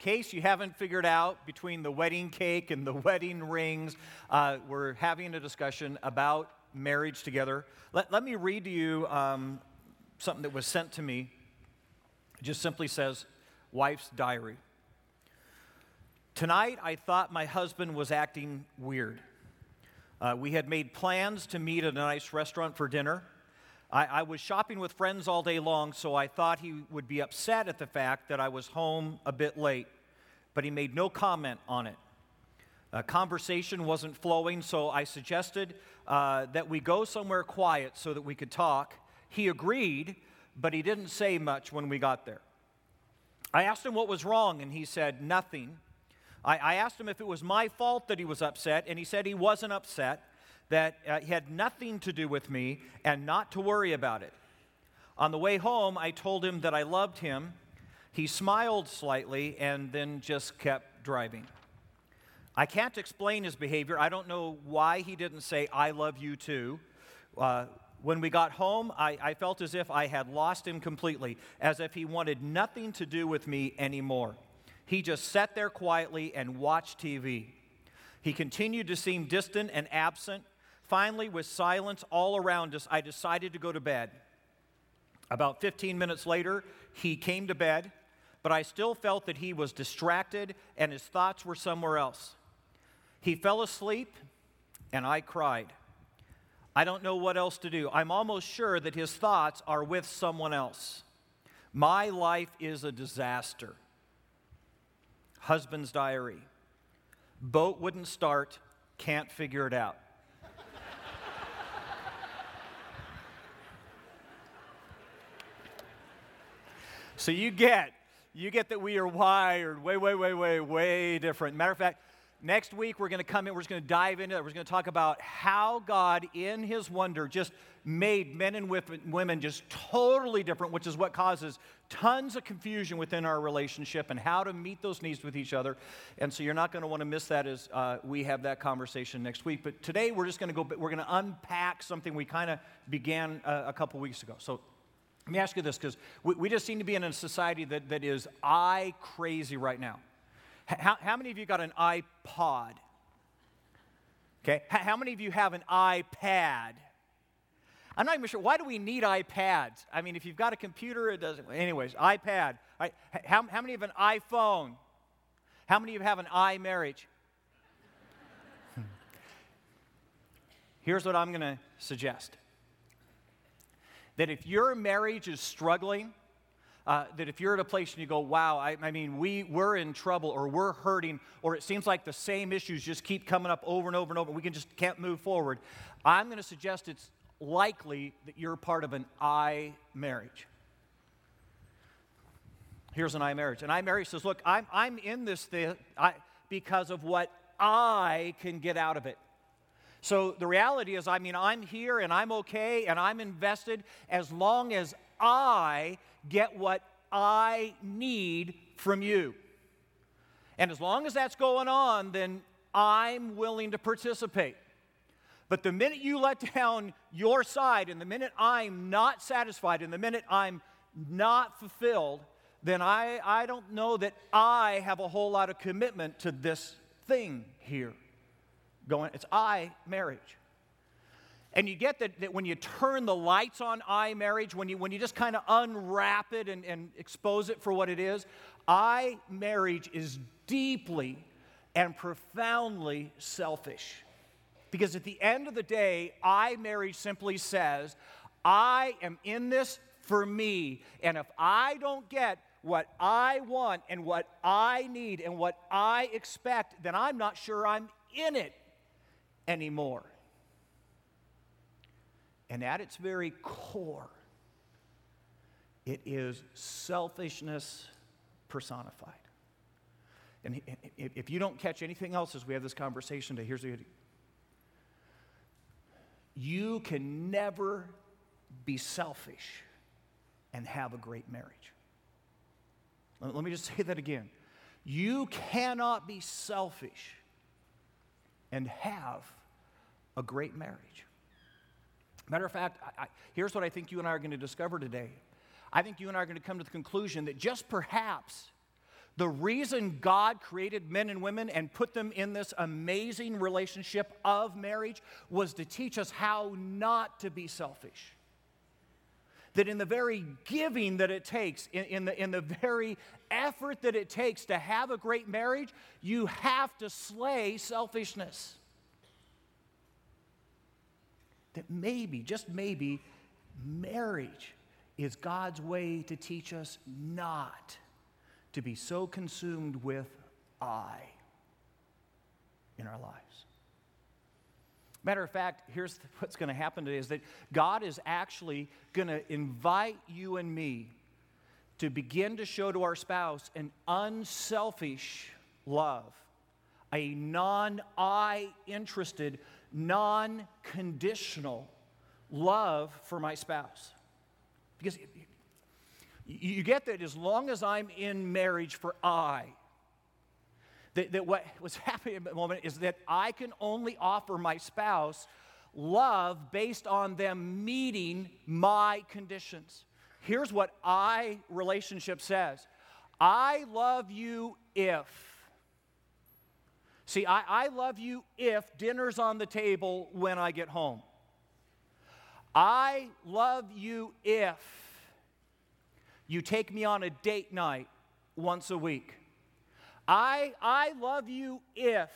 In case you haven't figured out between the wedding cake and the wedding rings, uh, we're having a discussion about marriage together. Let, let me read to you um, something that was sent to me. It just simply says, Wife's Diary. Tonight, I thought my husband was acting weird. Uh, we had made plans to meet at a nice restaurant for dinner. I, I, was shopping with friends all day long, so I thought he would be upset at the fact that I was home a bit late, but he made no comment on it. Uh, conversation wasn't flowing, so I suggested uh, that we go somewhere quiet so that we could talk. He agreed, but he didn't say much when we got there. I asked him what was wrong, and he said nothing. I, I asked him if it was my fault that he was upset, and he said he wasn't upset that uh, had nothing to do with me and not to worry about it. On the way home, I told him that I loved him. He smiled slightly and then just kept driving. I can't explain his behavior. I don't know why he didn't say, I love you too. Uh, when we got home, I, I felt as if I had lost him completely, as if he wanted nothing to do with me anymore. He just sat there quietly and watched TV. He continued to seem distant and absent, Finally, with silence all around us, I decided to go to bed. About 15 minutes later, he came to bed, but I still felt that he was distracted and his thoughts were somewhere else. He fell asleep, and I cried. I don't know what else to do. I'm almost sure that his thoughts are with someone else. My life is a disaster. Husband's diary. Boat wouldn't start, can't figure it out. So you get, you get that we are wired way, way, way, way, way different. Matter of fact, next week we're going to come in, we're just going to dive into it. We're going to talk about how God, in His wonder, just made men and women just totally different, which is what causes tons of confusion within our relationship and how to meet those needs with each other. And so you're not going to want to miss that as uh, we have that conversation next week. But today we're just going to go, we're going to unpack something we kind of began uh, a couple weeks ago. So let me ask you this because we, we, just seem to be in a society that, that is i crazy right now. How, how many of you got an iPod? Okay. How many of you have an iPad? I'm not even sure. Why do we need iPads? I mean, if you've got a computer, it doesn't. Anyways, iPad. Right. How, how many have an iPhone? How many of you have an iMarriage? Here's what I'm going to suggest that if your marriage is struggling, uh, that if you're at a place and you go, wow, I, I, mean, we, we're in trouble or we're hurting, or it seems like the same issues just keep coming up over and over and over, we can just can't move forward, I'm going to suggest it's likely that you're part of an I marriage. Here's an I marriage. An I marriage says, look, I'm, I'm in this thing I, because of what I can get out of it. So the reality is, I mean, I'm here and I'm okay and I'm invested as long as I get what I need from you. And as long as that's going on, then I'm willing to participate. But the minute you let down your side, and the minute I'm not satisfied, and the minute I'm not fulfilled, then I, I don't know that I have a whole lot of commitment to this thing here going, it's I marriage. And you get that, that when you turn the lights on I marriage, when you, when you just kind of unwrap it and, and expose it for what it is, I marriage is deeply and profoundly selfish. Because at the end of the day, I marriage simply says, I am in this for me. And if I don't get what I want and what I need and what I expect, then I'm not sure I'm in it anymore. And at its very core, it is selfishness personified. And if you don't catch anything else as we have this conversation today, here's the. You can never be selfish and have a great marriage. Let me just say that again. You cannot be selfish and have a great marriage. Matter of fact, I, I, here's what I think you and I are going to discover today. I think you and I are going to come to the conclusion that just perhaps The reason God created men and women and put them in this amazing relationship of marriage was to teach us how not to be selfish. That in the very giving that it takes, in, in, the, in the very effort that it takes to have a great marriage, you have to slay selfishness. That maybe, just maybe, marriage is God's way to teach us not to be so consumed with I in our lives. Matter of fact, here's what's going to happen today is that God is actually going to invite you and me to begin to show to our spouse an unselfish love, a non I interested, non conditional love for my spouse. Because you get that as long as I'm in marriage for I, that, that what was happening at the moment is that I can only offer my spouse love based on them meeting my conditions. Here's what I relationship says I love you if. See, I, I love you if dinner's on the table when I get home. I love you if you take me on a date night once a week. I, I love you if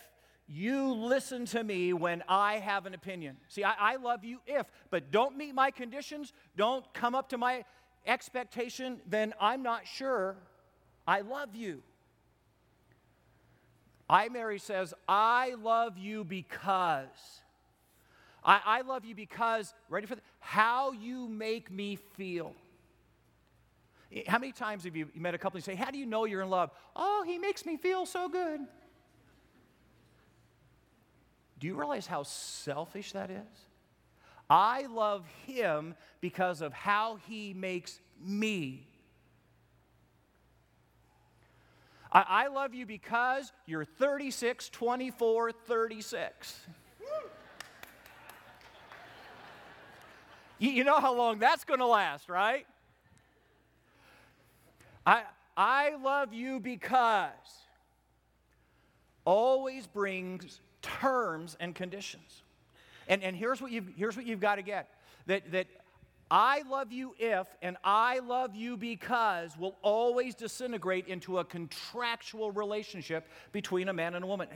you listen to me when I have an opinion. See, I, I love you if, but don't meet my conditions, don't come up to my expectation, then I'm not sure I love you. I, Mary says, I love you because. I, I love you because, ready for the, how you make me feel. How many times have you met a couple and say, How do you know you're in love? Oh, he makes me feel so good. Do you realize how selfish that is? I love him because of how he makes me. I, I love you because you're 36, 24, 36. you, you know how long that's going to last, right? I, I love you because always brings terms and conditions. And, and here's, what you've, here's what you've got to get that, that I love you if and I love you because will always disintegrate into a contractual relationship between a man and a woman.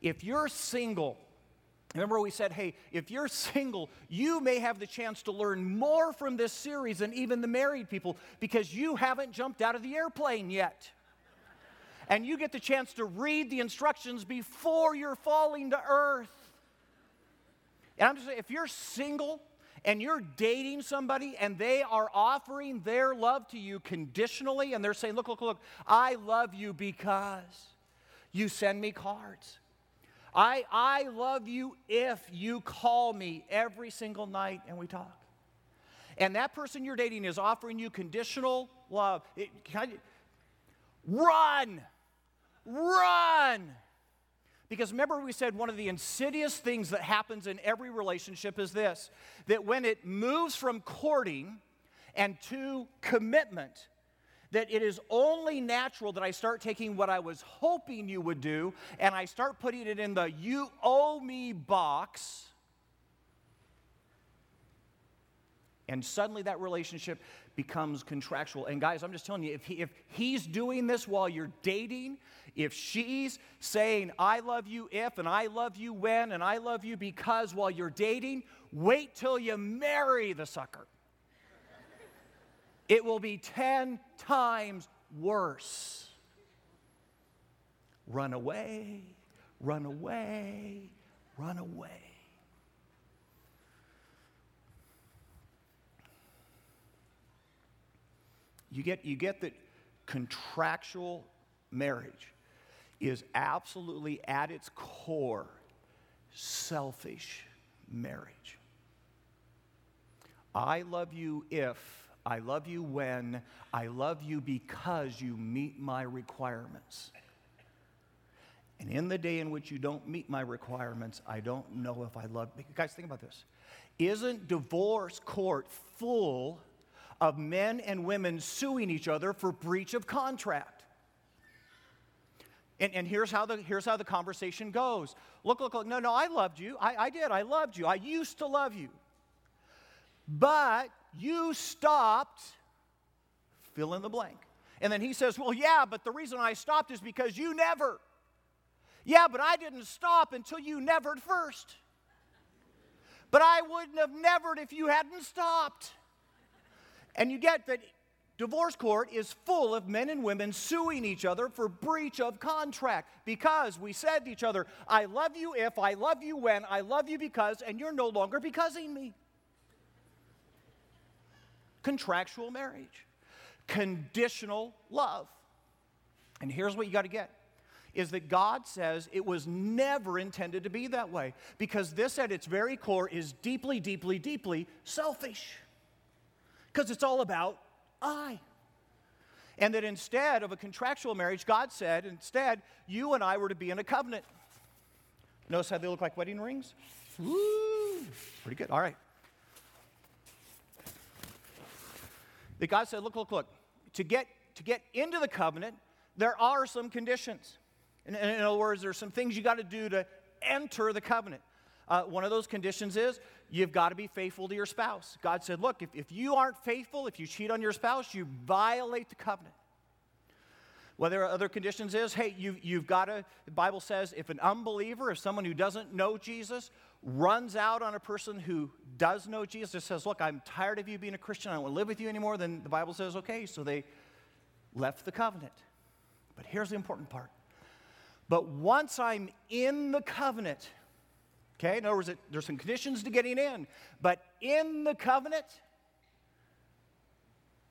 If you're single Remember, we said, hey, if you're single, you may have the chance to learn more from this series than even the married people because you haven't jumped out of the airplane yet. And you get the chance to read the instructions before you're falling to earth. And I'm just saying, if you're single and you're dating somebody and they are offering their love to you conditionally and they're saying, look, look, look, I love you because you send me cards. I, I love you if you call me every single night and we talk. And that person you're dating is offering you conditional love. It, I, run! Run! Because remember, we said one of the insidious things that happens in every relationship is this that when it moves from courting and to commitment, that it is only natural that I start taking what I was hoping you would do and I start putting it in the you owe me box. And suddenly that relationship becomes contractual. And guys, I'm just telling you, if, he, if he's doing this while you're dating, if she's saying, I love you if, and I love you when, and I love you because while you're dating, wait till you marry the sucker it will be 10 times worse. Run away, run away, run away. You get, you get that contractual marriage is absolutely at its core selfish marriage. I love you if I love you when, I love you because you meet my requirements. And in the day in which you don't meet my requirements, I don't know if I love. You Guys, think about this. Isn't divorce court full of men and women suing each other for breach of contract? And, and here's, how the, here's how the conversation goes. Look, look, look. No, no, I loved you. I, I did. I loved you. I used to love you. But you stopped, fill in the blank. And then he says, Well, yeah, but the reason I stopped is because you never. Yeah, but I didn't stop until you nevered first. But I wouldn't have nevered if you hadn't stopped. And you get that divorce court is full of men and women suing each other for breach of contract because we said to each other, I love you if, I love you when, I love you because, and you're no longer becausing me. Contractual marriage, conditional love. And here's what you got to get is that God says it was never intended to be that way because this at its very core is deeply, deeply, deeply selfish because it's all about I. And that instead of a contractual marriage, God said, instead, you and I were to be in a covenant. Notice how they look like wedding rings? Pretty good. All right. That God said, look, look, look. To get, to get into the covenant, there are some conditions. In, in other words, there's some things you got to do to enter the covenant. Uh, one of those conditions is you've got to be faithful to your spouse. God said, look, if, if you aren't faithful, if you cheat on your spouse, you violate the covenant. Well, there are other conditions is, hey, you, you've got to, the Bible says, if an unbeliever, if someone who doesn't know Jesus runs out on a person who does know Jesus, says, look, I'm tired of you being a Christian, I don't want to live with you anymore, then the Bible says, okay, so they left the covenant. But here's the important part. But once I'm in the covenant, Okay, in other words, there's some conditions to getting in, but in the covenant,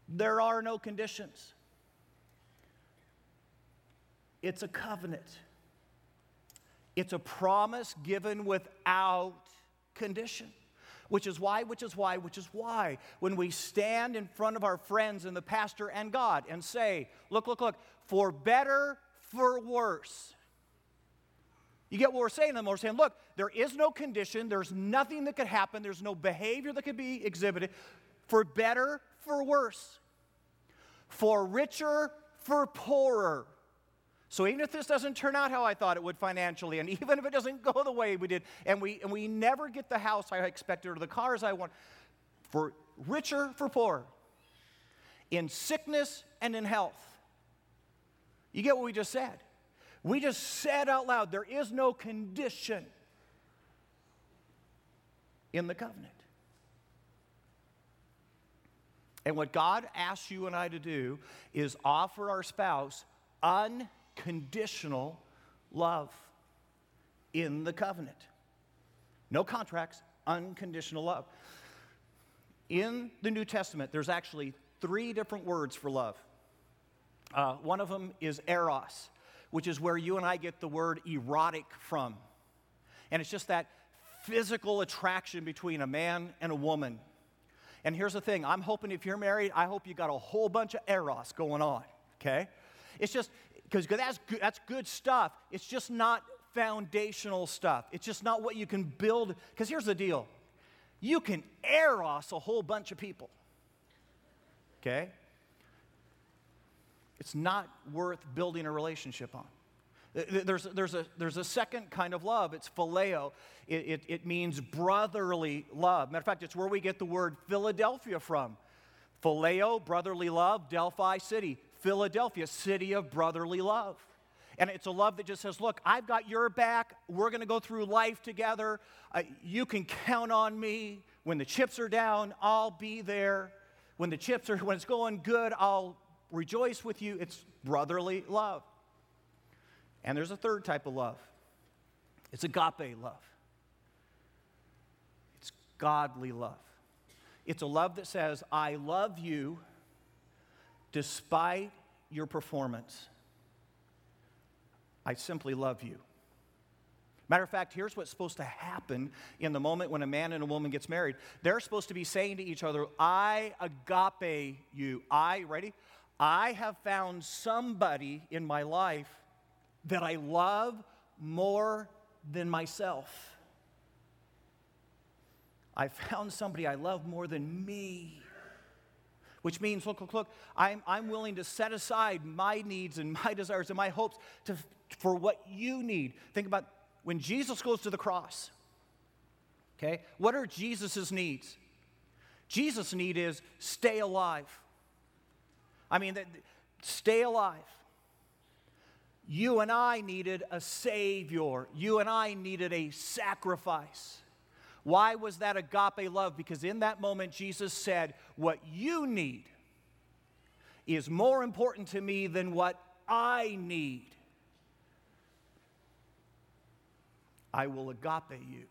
there are no conditions. It's a covenant. It's a promise given without condition. Which is why, which is why, which is why, when we stand in front of our friends and the pastor and God and say, Look, look, look, for better, for worse, you get what we're saying? to Them we're saying, look, there is no condition, there's nothing that could happen, there's no behavior that could be exhibited, for better, for worse, for richer, for poorer. So even if this doesn't turn out how I thought it would financially, and even if it doesn't go the way we did, and we and we never get the house I expected or the cars I want, for richer, for poorer, in sickness and in health. You get what we just said? We just said out loud there is no condition in the covenant. And what God asks you and I to do is offer our spouse unconditional love in the covenant. No contracts, unconditional love. In the New Testament, there's actually three different words for love. Uh, one of them is eros which is where you and I get the word erotic from. And it's just that physical attraction between a man and a woman. And here's the thing I'm hoping if you're married, I hope you got a whole bunch of eros going on, okay? It's just, because that's good, that's good stuff. It's just not foundational stuff. It's just not what you can build. Because here's the deal you can eros a whole bunch of people, okay? It's not worth building a relationship on. There's, there's, a, there's a second kind of love. It's phileo. It, it, it, means brotherly love. Matter of fact, it's where we get the word Philadelphia from. Phileo, brotherly love, Delphi city. Philadelphia, city of brotherly love. And it's a love that just says, Look, I've got your back. We're going to go through life together. Uh, you can count on me. When the chips are down, I'll be there. When the chips are, when it's going good, I'll rejoice with you. It's brotherly love. And there's a third type of love it's agape love, it's godly love. It's a love that says, I love you despite your performance. I simply love you. Matter of fact, here's what's supposed to happen in the moment when a man and a woman gets married. They're supposed to be saying to each other, I agape you. I, ready? I have found somebody in my life that I love more than myself. I found somebody I love more than me. which means, look, look, look, I'm, I'm willing to set aside my needs and my desires and my hopes to, for what you need. Think about when Jesus goes to the cross, okay? What are Jesus' needs? Jesus' need is stay alive. I mean, stay alive. You and I needed a Savior. You and I needed a sacrifice. Why was that agape love? Because in that moment, Jesus said, What you need is more important to me than what I need. I will agape you.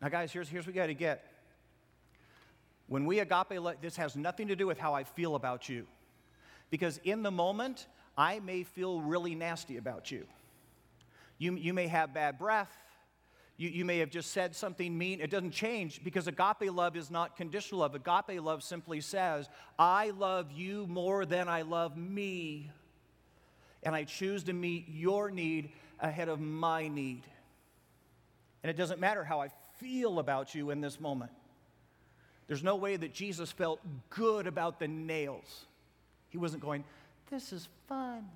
Now, guys, here's, here's what we got to get. When we agape, this has nothing to do with how I feel about you. Because in the moment, I may feel really nasty about you. You, you may have bad breath. You, you may have just said something mean. It doesn't change because agape love is not conditional love. Agape love simply says, I love you more than I love me. And I choose to meet your need ahead of my need. And it doesn't matter how I feel about you in this moment. There's no way that Jesus felt good about the nails. He wasn't going, This is fun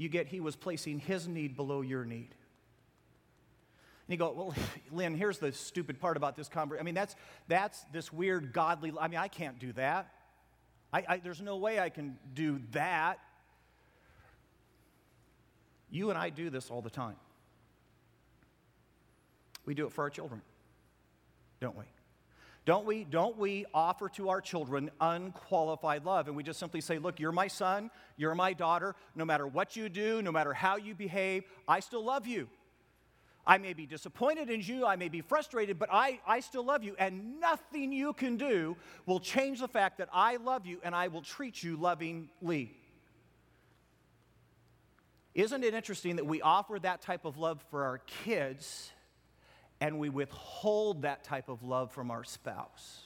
you get he was placing his need below your need. And you go, well, Lynn, here's the stupid part about this conversation. I mean, that's, that's this weird godly, I mean, I can't do that. I, I, there's no way I can do that. You and I do this all the time. We do it for our children, don't we? Don't we, don't we offer to our children unqualified love? And we just simply say, Look, you're my son, you're my daughter. No matter what you do, no matter how you behave, I still love you. I may be disappointed in you, I may be frustrated, but I, I still love you. And nothing you can do will change the fact that I love you and I will treat you lovingly. Isn't it interesting that we offer that type of love for our kids? And we withhold that type of love from our spouse.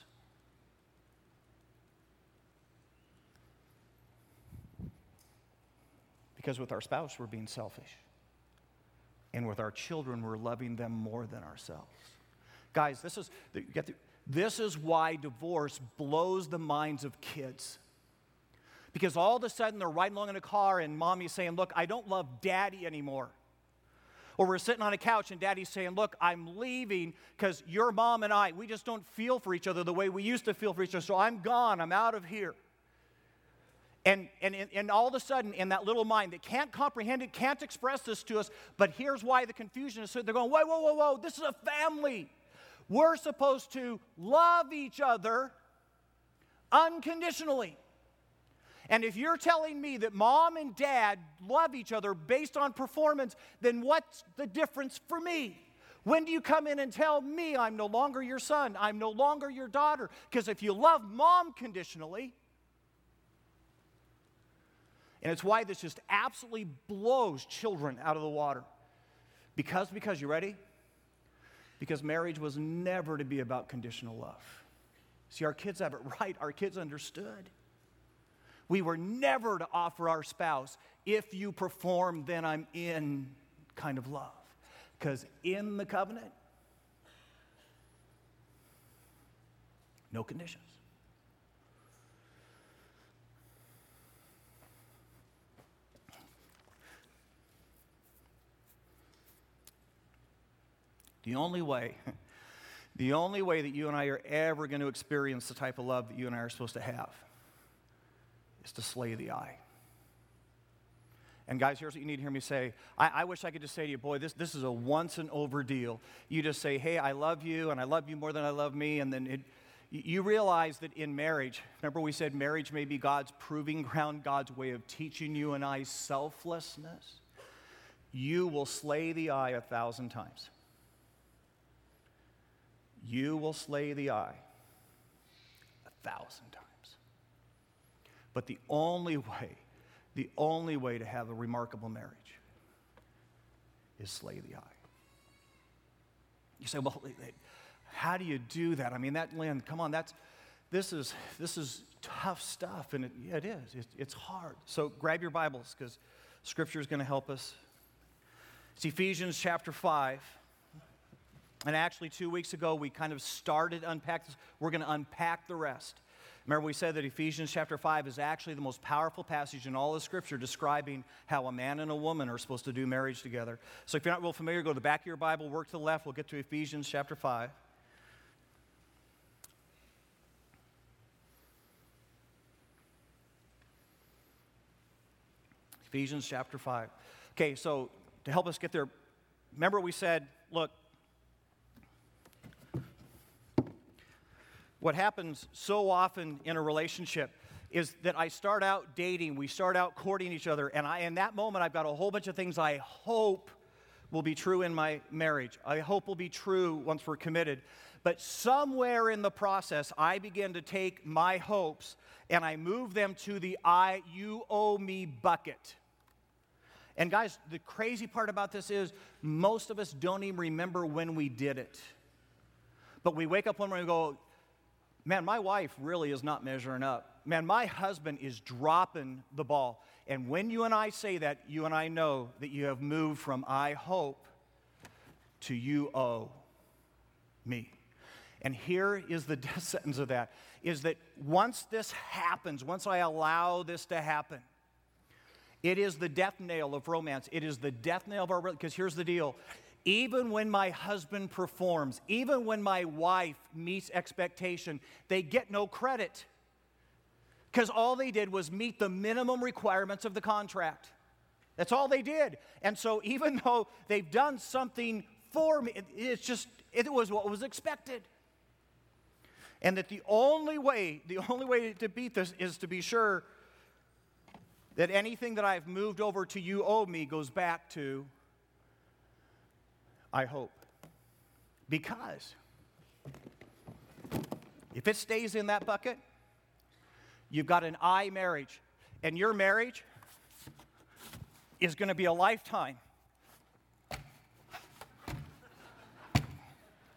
Because with our spouse, we're being selfish. And with our children, we're loving them more than ourselves. Guys, this is, this is why divorce blows the minds of kids. Because all of a sudden they're riding along in a car and mommy's saying, Look, I don't love daddy anymore. Or we're sitting on a couch and daddy's saying, Look, I'm leaving because your mom and I, we just don't feel for each other the way we used to feel for each other. So I'm gone. I'm out of here. And, and, and all of a sudden, in that little mind that can't comprehend it, can't express this to us, but here's why the confusion is so they're going, whoa, whoa, whoa, whoa, this is a family. We're supposed to love each other unconditionally. And if you're telling me that mom and dad love each other based on performance, then what's the difference for me? When do you come in and tell me I'm no longer your son? I'm no longer your daughter? Because if you love mom conditionally, and it's why this just absolutely blows children out of the water. Because, because, you ready? Because marriage was never to be about conditional love. See, our kids have it right. Our kids understood. We were never to offer our spouse, if you perform, then I'm in kind of love. Because in the covenant, no conditions. The only way, the only way that you and I are ever going to experience the type of love that you and I are supposed to have is to slay the I. And guys, here's what you need to hear me say. I, I, wish I could just say to you, boy, this, this is a once and over deal. You just say, hey, I love you, and I love you more than I love me. And then it, you realize that in marriage, remember we said marriage may be God's proving ground, God's way of teaching you and I selflessness. You will slay the I a thousand times. You will slay the I a thousand times. But the only way, the only way to have a remarkable marriage is slay the I. You say, well, how do you do that? I mean, that, Lynn, come on, that's, this is, this is tough stuff, and it, yeah, it is. It, it's hard. So grab your Bibles, because Scripture is going to help us. It's Ephesians chapter 5. And actually, two weeks ago, we kind of started unpack this. We're going to unpack the rest. Remember, we said that Ephesians chapter 5 is actually the most powerful passage in all of Scripture describing how a man and a woman are supposed to do marriage together. So if you're not real familiar, go to the back of your Bible, work to the left. We'll get to Ephesians chapter 5. Ephesians chapter 5. Okay, so to help us get there, remember we said, look, what happens so often in a relationship is that I start out dating, we start out courting each other, and I, in that moment, I've got a whole bunch of things I hope will be true in my marriage. I hope will be true once we're committed. But somewhere in the process, I begin to take my hopes and I move them to the I, you owe me bucket. And guys, the crazy part about this is most of us don't even remember when we did it. But we wake up one morning and go, man, my wife really is not measuring up. Man, my husband is dropping the ball. And when you and I say that, you and I know that you have moved from I hope to you owe me. And here is the death sentence of that is that once this happens, once I allow this to happen, it is the death nail of romance. It is the death nail of our because here's the deal even when my husband performs, even when my wife meets expectation, they get no credit. Because all they did was meet the minimum requirements of the contract. That's all they did. And so, even though they've done something for me, it's just, it was what was expected. And that the only way, the only way to beat this is to be sure that anything that I've moved over to you owe me goes back to I hope. Because if it stays in that bucket, you've got an I marriage, and your marriage is going to be a lifetime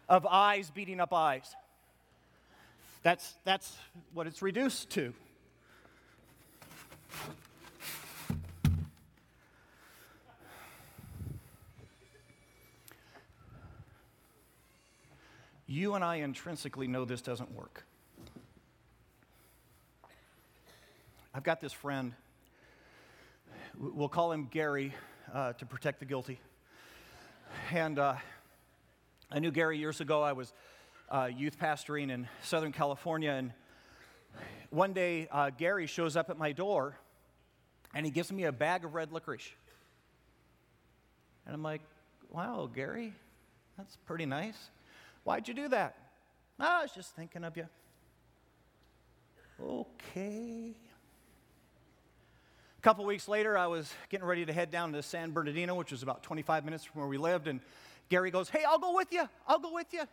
of eyes beating up eyes. That's, that's what it's reduced to. You and I intrinsically know this doesn't work. I've got this friend, we'll call him Gary uh, to protect the guilty. And uh, I knew Gary years ago. I was uh, youth pastoring in Southern California, and one day uh, Gary shows up at my door and he gives me a bag of red licorice. And I'm like, wow, Gary, that's pretty nice. Why'd you do that? I was just thinking of you. Okay. A couple weeks later, I was getting ready to head down to San Bernardino, which was about 25 minutes from where we lived, and Gary goes, Hey, I'll go with you. I'll go with you.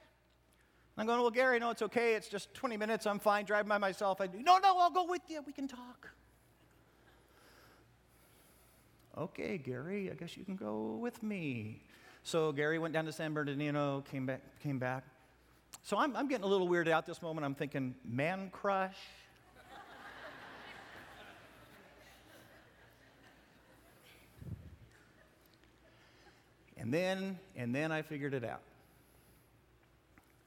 I'm going, Well, Gary, no, it's okay. It's just 20 minutes. I'm fine driving by myself. I No, no, I'll go with you. We can talk. Okay, Gary, I guess you can go with me. So Gary went down to San Bernardino, came back. Came back. So I'm, I'm getting a little weirded out this moment. I'm thinking, man crush? and then, and then I figured it out.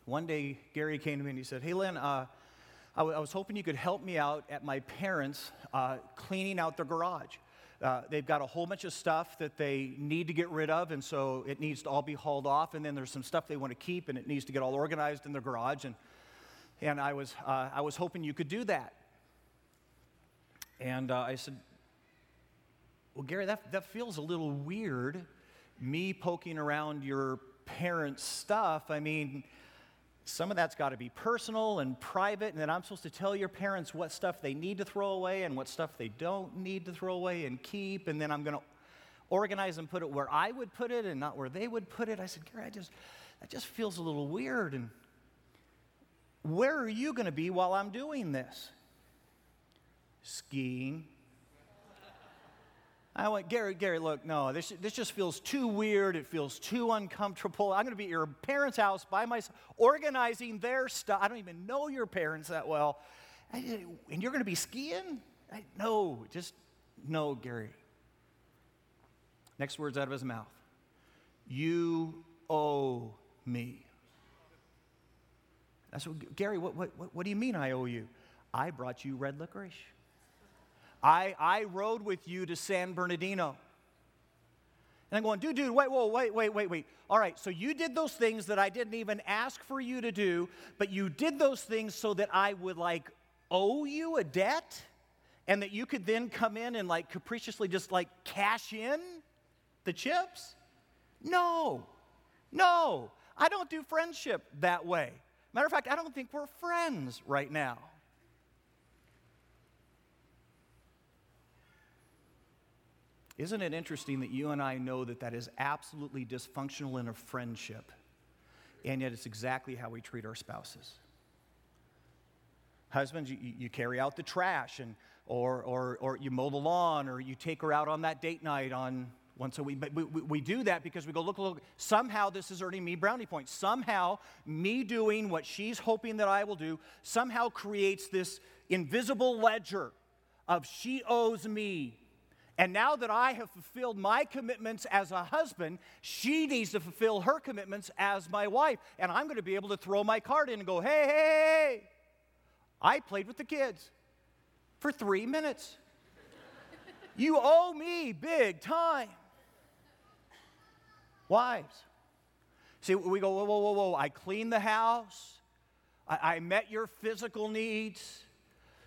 One day, Gary came to me and he said, Hey, Lynn, uh, I, w- I was hoping you could help me out at my parents' uh, cleaning out their garage. Uh, they've got a whole bunch of stuff that they need to get rid of, and so it needs to all be hauled off. And then there's some stuff they want to keep, and it needs to get all organized in their garage. And, and I, was, uh, I was hoping you could do that. And uh, I said, Well, Gary, that, that feels a little weird, me poking around your parents' stuff. I mean, some of that's got to be personal and private, and then I'm supposed to tell your parents what stuff they need to throw away and what stuff they don't need to throw away and keep, and then I'm going to organize and put it where I would put it and not where they would put it. I said, Gary, I just, that just feels a little weird. And where are you going to be while I'm doing this? Skiing. I went, Gary, Gary, look, no, this, this just feels too weird. It feels too uncomfortable. I'm going to be at your parents' house by myself, organizing their stuff. I don't even know your parents that well. And you're going to be skiing? I, no, just no, Gary. Next words out of his mouth You owe me. I said, Gary, what, what, what do you mean I owe you? I brought you red licorice. I, I rode with you to San Bernardino. And I'm going, dude, dude, wait, whoa, wait, wait, wait, wait. All right, so you did those things that I didn't even ask for you to do, but you did those things so that I would like owe you a debt and that you could then come in and like capriciously just like cash in the chips? No, no, I don't do friendship that way. Matter of fact, I don't think we're friends right now. Isn't it interesting that you and I know that that is absolutely dysfunctional in a friendship, and yet it's exactly how we treat our spouses? Husbands, you, you carry out the trash, and, or, or, or you mow the lawn, or you take her out on that date night on once a week. But we, we, do that because we go, look, look, somehow this is earning me brownie points. Somehow me doing what she's hoping that I will do somehow creates this invisible ledger of she owes me and now that I have fulfilled my commitments as a husband, she needs to fulfill her commitments as my wife. And I'm going to be able to throw my card in and go, hey, hey, hey, I played with the kids for three minutes. you owe me big time. Wives. See, we go, whoa, whoa, whoa, whoa. I cleaned the house. I, I met your physical needs.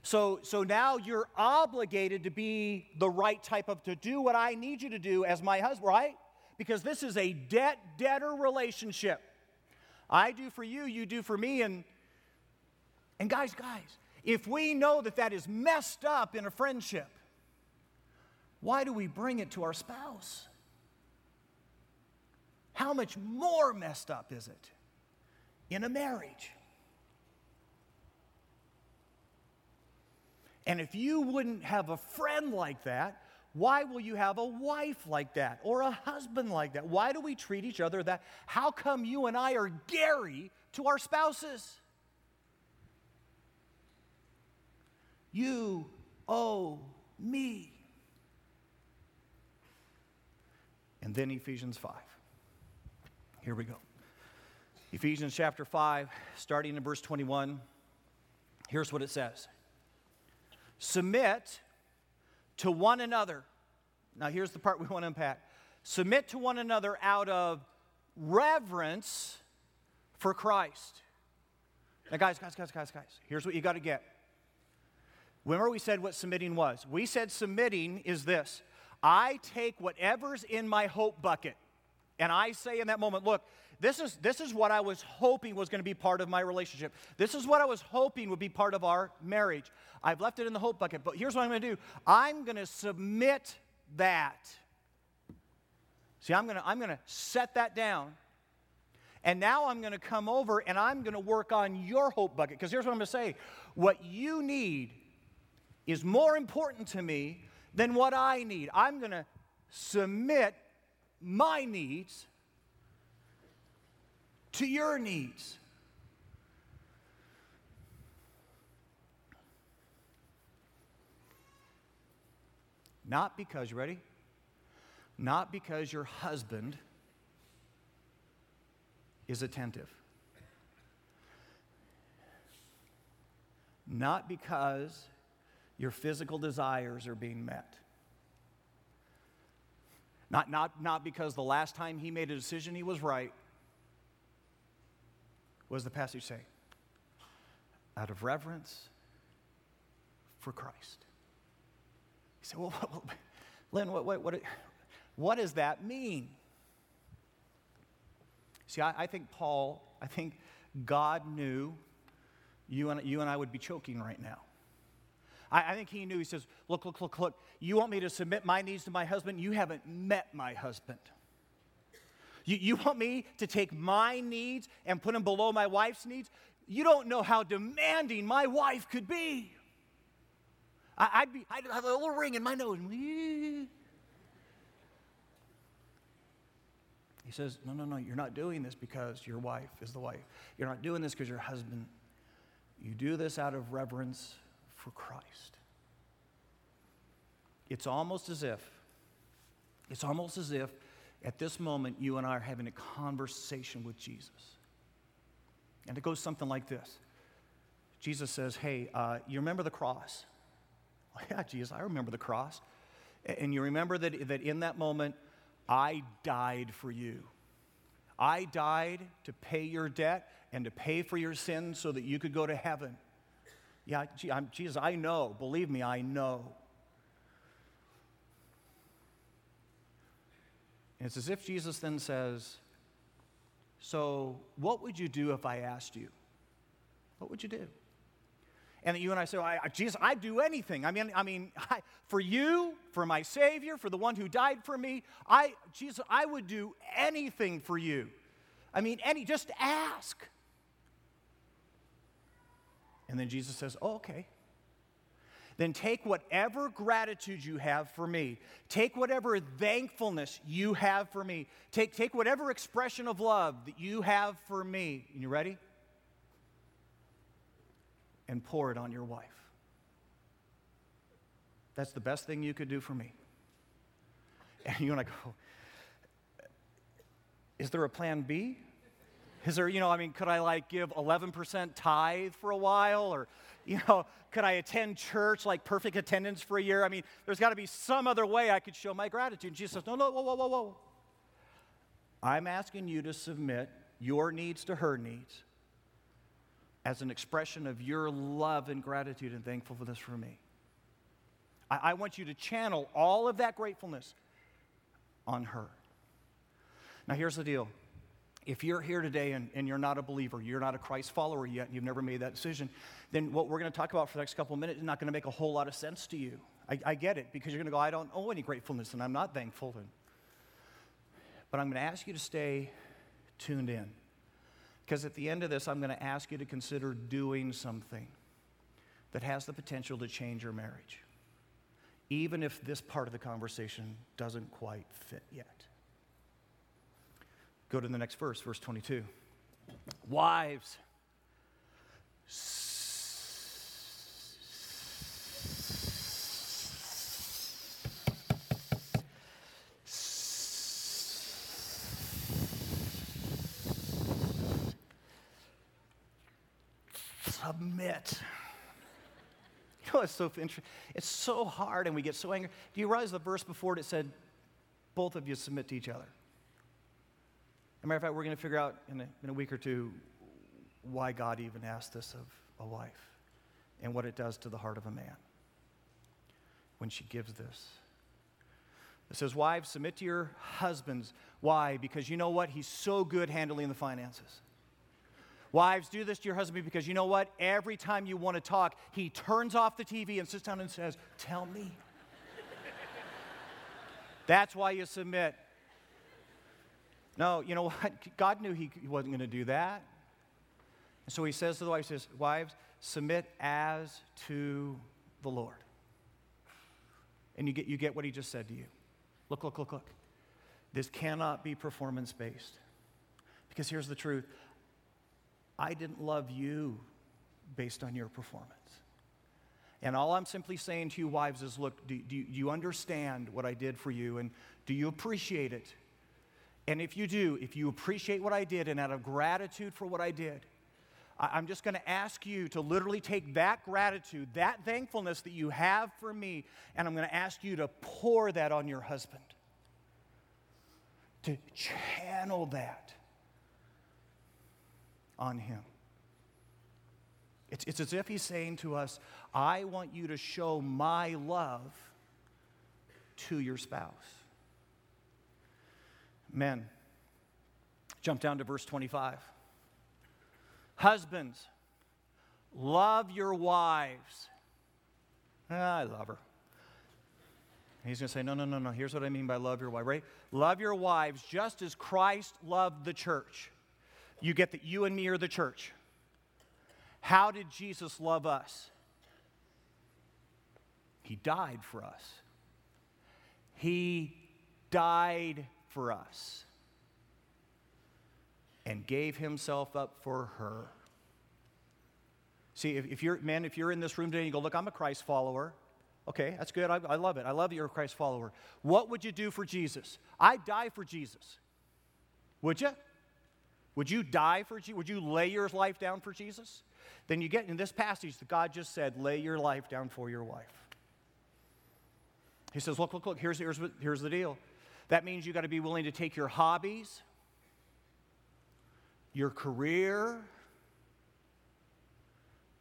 So, so now you're obligated to be the right type of, to do what I need you to do as my husband, right? Because this is a debt debtor relationship. I do for you, you do for me. And, and guys, guys, if we know that that is messed up in a friendship, why do we bring it to our spouse? How much more messed up is it in a marriage? And if you wouldn't have a friend like that, why will you have a wife like that or a husband like that? Why do we treat each other that? How come you and I are Gary to our spouses? You owe me. And then Ephesians 5. Here we go. Ephesians chapter 5, starting in verse 21. Here's what it says Submit to one another. Now, here's the part we want to unpack. Submit to one another out of reverence for Christ. Now, guys, guys, guys, guys, guys, here's what you got to get. Remember, we said what submitting was. We said submitting is this I take whatever's in my hope bucket, and I say in that moment, look, this is, this is what I was hoping was going to be part of my relationship. This is what I was hoping would be part of our marriage. I've left it in the hope bucket, but here's what I'm going to do I'm going to submit that. See, I'm going to, I'm going to set that down. And now I'm going to come over and I'm going to work on your hope bucket. Because here's what I'm going to say what you need is more important to me than what I need. I'm going to submit my needs to your needs. Not because, you ready? Not because your husband is attentive. Not because your physical desires are being met. Not, not, not because the last time he made a decision he was right. What does the passage say? Out of reverence for Christ. Say, well, well Lynn, what, what, what, what does that mean? See, I, I think Paul, I think God knew you and, you and I would be choking right now. I, I, think he knew. He says, Look, look, look, look. You want me to submit my needs to my husband? You haven't met my husband. You, you want me to take my needs and put them below my wife's needs? You don't know how demanding my wife could be. I, would be, I'd have a little ring in my nose. He says, No, no, no, you're not doing this because your wife is the wife. You're not doing this because your husband. You do this out of reverence for Christ. It's almost as if, it's almost as if at this moment, you and I are having a conversation with Jesus. And it goes something like this Jesus says, Hey, uh, you remember the cross? Oh, yeah, Jesus, I remember the cross. And you remember that, that in that moment, I died for you. I died to pay your debt and to pay for your sins so that you could go to heaven. Yeah, Jesus, I know. Believe me, I know. And it's as if Jesus then says, So, what would you do if I asked you? What would you do? And you and I say, well, I, Jesus, I'd do anything. I mean, I mean, I, for you, for my Savior, for the one who died for me, I, Jesus, I would do anything for you. I mean, any, just ask. And then Jesus says, oh, okay. Then take whatever gratitude you have for me, take whatever thankfulness you have for me, take, take whatever expression of love that you have for me. And you ready? And pour it on your wife. That's the best thing you could do for me. And you want to go, is there a plan B? Is there, you know, I mean, could I like give 11% tithe for a while? Or, you know, could I attend church like perfect attendance for a year? I mean, there's got to be some other way I could show my gratitude. And Jesus says, no, no, whoa, whoa, whoa, whoa. I'm asking you to submit your needs to her needs as an expression of your love and gratitude and thankfulness for me. I, I want you to channel all of that gratefulness on her. Now, here's the deal. If you're here today and, and, you're not a believer, you're not a Christ follower yet, and you've never made that decision, then what we're going to talk about for the next couple of minutes is not going to make a whole lot of sense to you. I, I get it, because you're going to go, I don't owe any gratefulness, and I'm not thankful. And, but I'm going to ask you to stay tuned in. Because at the end of this, I'm going to ask you to consider doing something that has the potential to change your marriage, even if this part of the conversation doesn't quite fit yet. Go to the next verse, verse 22. Wives, submit. You know, it's so interesting. It's so hard, and we get so angry. Do you realize the verse before it said, both of you submit to each other? As a matter of fact, we're going to figure out in a, in a week or two why God even asked this of a wife and what it does to the heart of a man when she gives this. It says, Wives, submit to your husbands. Why? Because you know what? He's so good handling the finances. Wives, do this to your husband because you know what? Every time you want to talk, he turns off the TV and sits down and says, Tell me. That's why you submit. No, you know what? God knew he wasn't going to do that. And so he says to the wife, says, Wives, submit as to the Lord. And you get, you get what he just said to you. Look, look, look, look. This cannot be performance based. Because here's the truth I didn't love you based on your performance. And all I'm simply saying to you, wives, is look, do, do, you understand what I did for you? And do you appreciate it? And if you do, if you appreciate what I did and out of gratitude for what I did, I, am just going to ask you to literally take that gratitude, that thankfulness that you have for me, and I'm going to ask you to pour that on your husband. To channel that on him. It's, it's as if he's saying to us, I want you to show my love to your spouse. Men, jump down to verse 25. Husbands, love your wives. Ah, I love her. he's going to say, No, no, no, no. Here's what I mean by love your wife, right? Love your wives just as Christ loved the church you get that you and me are the church. How did Jesus love us? He died for us. He died for us and gave himself up for her. See, if, you're, man, if you're in this room today and you go, look, I'm a Christ follower. Okay, that's good. I, I love it. I love that you're a Christ follower. What would you do for Jesus? I'd die for Jesus. Would you? Would you die for Jesus? Would you lay your life down for Jesus? Then you get in this passage that God just said, lay your life down for your wife. He says, look, look, look, here's, here's, here's the deal. That means you got to be willing to take your hobbies, your career,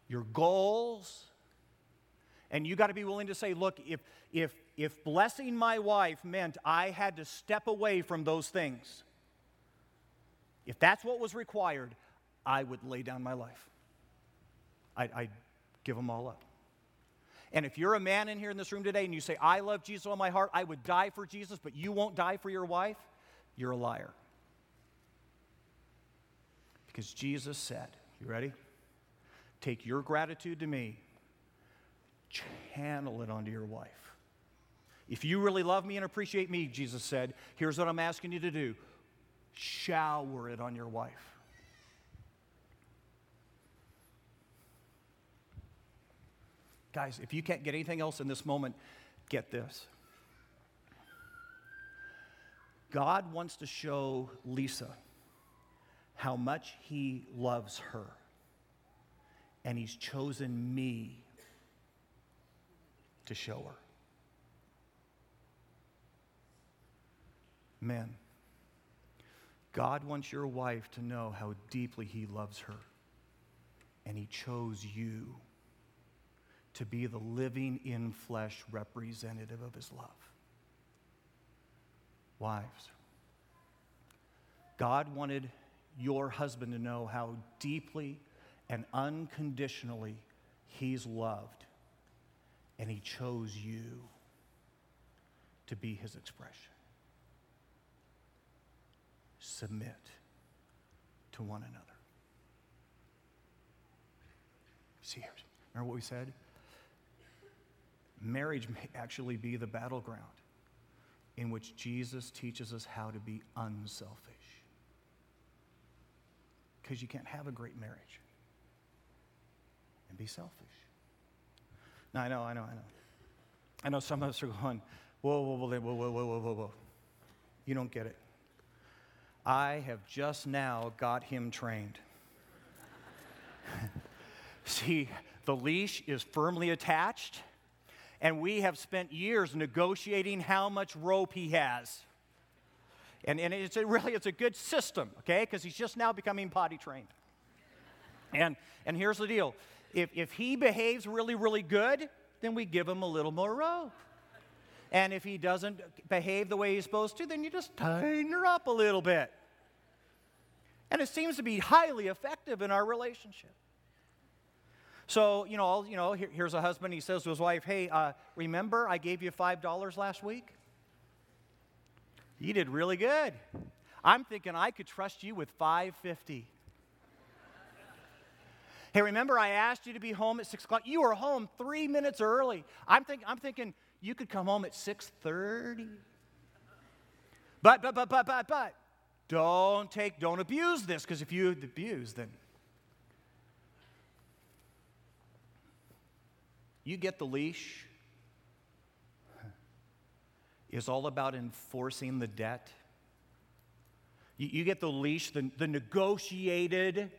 your goals, and you got to be willing to say, look, if, if, if blessing my wife meant I had to step away from those things, if that's what was required, I would lay down my life. I'd, I'd give them all up. And if you're a man in here in this room today and you say, I love Jesus on my heart, I would die for Jesus, but you won't die for your wife, you're a liar. Because Jesus said, You ready? Take your gratitude to me, channel it onto your wife. If you really love me and appreciate me, Jesus said, here's what I'm asking you to do shower it on your wife. Guys, if you can't get anything else in this moment, get this. God wants to show Lisa how much he loves her. And he's chosen me to show her. Men, God wants your wife to know how deeply he loves her. And he chose you to be the living in flesh representative of his love. Wives, God wanted your husband to know how deeply and unconditionally he's loved, and he chose you to be his expression. Submit to one another. See, remember what we said? marriage may actually be the battleground in which Jesus teaches us how to be unselfish. Because you can't have a great marriage and be selfish. Now, I know, I know, I know. I know some of us are going, whoa, whoa, whoa, whoa, whoa, whoa, whoa, whoa. You don't get it. I have just now got him trained. See, the leash is firmly attached and we have spent years negotiating how much rope he has. And, and it's a, really, it's a good system, okay? Because he's just now becoming potty trained. And, and here's the deal. If, if he behaves really, really good, then we give him a little more rope. And if he doesn't behave the way he's supposed to, then you just tighten her up a little bit. And it seems to be highly effective in our relationship. So, you know, you know here, here's a husband, he says to his wife, Hey, uh, remember I gave you $5 last week? You did really good. I'm thinking I could trust you with 550. hey, remember I asked you to be home at 6 o'clock? You were home three minutes early. I'm, think, I'm thinking you could come home at 6.30. But, but, but, but, but, but, don't take, don't abuse this, because if you abuse, then You get the leash. Is all about enforcing the debt. You, you get the leash, the, the negotiated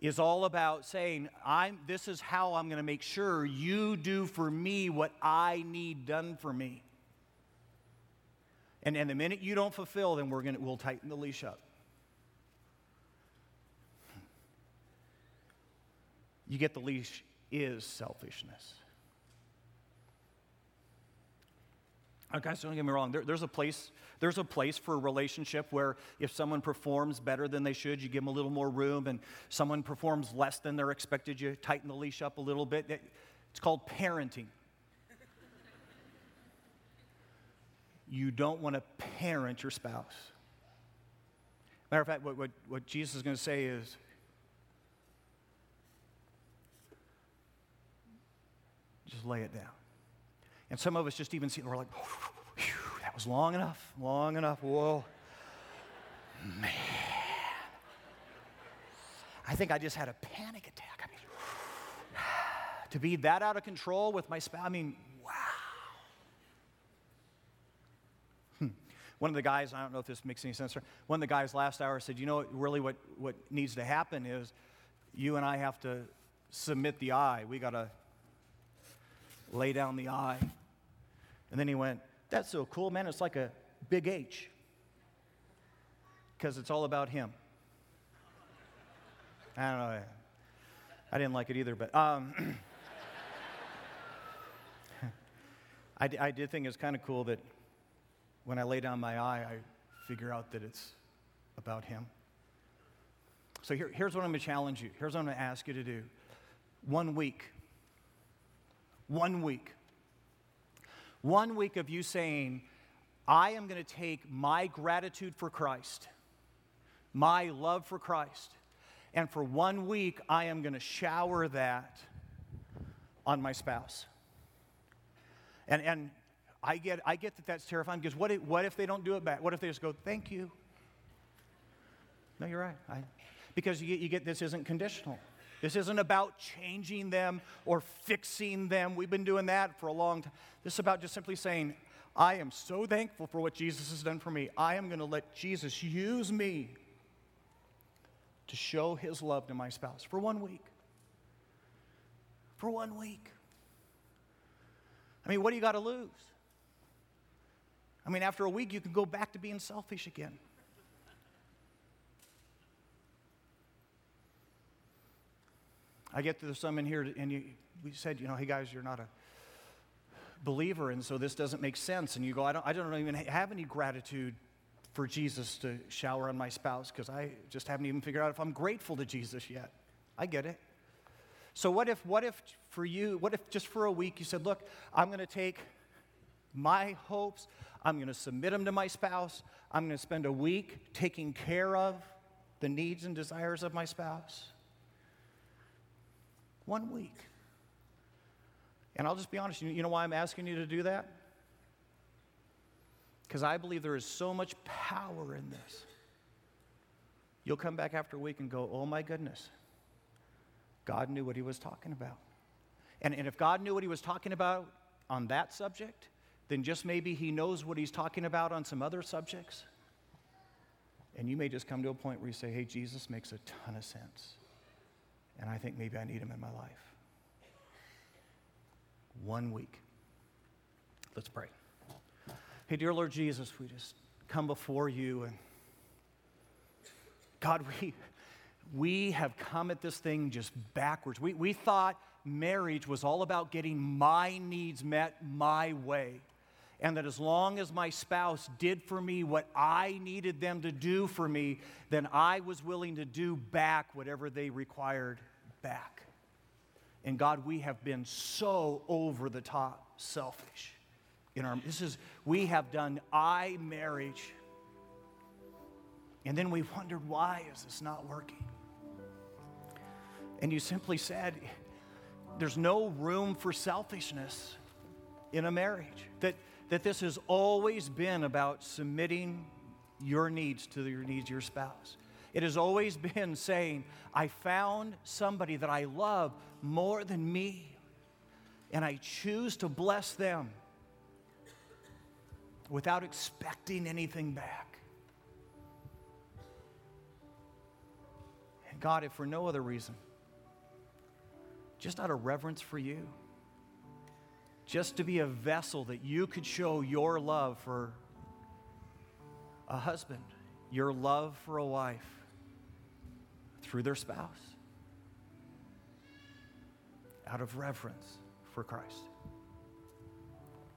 is all about saying, I'm, this is how I'm going to make sure you do for me what I need done for me. And, and the minute you don't fulfill, then we're gonna, we'll tighten the leash up. You get the leash is selfishness. Oh, guys, don't get me wrong. There, there's, a place, there's a place for a relationship where if someone performs better than they should, you give them a little more room, and someone performs less than they're expected, you tighten the leash up a little bit. It's called parenting. You don't want to parent your spouse. Matter of fact, what, what, what Jesus is going to say is Just lay it down. And some of us just even see, we're like, that was long enough, long enough. Whoa. Man. I think I just had a panic attack. I mean, to be that out of control with my spouse, I mean, wow. Hmm. One of the guys, I don't know if this makes any sense, one of the guys last hour said, You know, really what, what needs to happen is you and I have to submit the I. We got to lay down the I. And then he went, That's so cool, man. It's like a big H because it's all about him. I don't know. I didn't like it either, but um, I, I did think it's kind of cool that when I lay down my eye, I figure out that it's about Him. So here, here's what I'm going to challenge you. Here's what I'm going to ask you to do. One week. One week. One week of you saying, I am going to take my gratitude for Christ, my love for Christ, and for one week, I am going to shower that on my spouse. And, and I, get, I get that that's terrifying because what if, what if they don't do it back? What if they just go, thank you? No, you're right. I, because you get, you get this isn't conditional. This isn't about changing them or fixing them. We've been doing that for a long time. This is about just simply saying, I am so thankful for what Jesus has done for me. I am going to let Jesus use me to show his love to my spouse for one week. For one week. I mean, what do you got to lose? I mean, after a week, you can go back to being selfish again. I get to some in here, and you, we said, you know, hey guys, you're not a believer, and so this doesn't make sense. And you go, I don't, I don't even have any gratitude for Jesus to shower on my spouse because I just haven't even figured out if I'm grateful to Jesus yet. I get it. So what if what if for you, what if just for a week you said, "Look, I'm going to take my hopes, I'm going to submit them to my spouse. I'm going to spend a week taking care of the needs and desires of my spouse." One week. And I'll just be honest, you know why I'm asking you to do that? because I believe there is so much power in this. You'll come back after a week and go, oh my goodness, God knew what he was talking about. And, and if God knew what he was talking about on that subject, then just maybe he knows what he's talking about on some other subjects. And you may just come to a point where you say, hey, Jesus makes a ton of sense. And I think maybe I need him in my life. One week. Let's pray. Hey, dear Lord Jesus, we just come before you and God, we, we have come at this thing just backwards. We, we thought marriage was all about getting my needs met my way. And that as long as my spouse did for me what I needed them to do for me, then I was willing to do back whatever they required back. And God, we have been so over the top selfish in our this is we have done I marriage. And then we wondered why is this not working? And you simply said there's no room for selfishness in a marriage. That that this has always been about submitting your needs to your needs your spouse. It has always been saying, I found somebody that I love more than me, and I choose to bless them without expecting anything back. And God, if for no other reason, just out of reverence for you, just to be a vessel that you could show your love for a husband, your love for a wife through their spouse, out of reverence for Christ.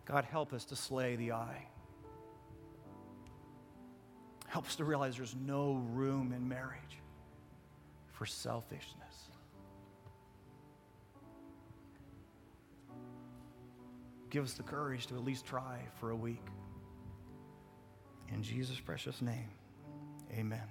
God, help us to slay the I. Helps to realize there's no room in marriage for selfishness. Give us the courage to at least try for a week. In Jesus' precious name, amen.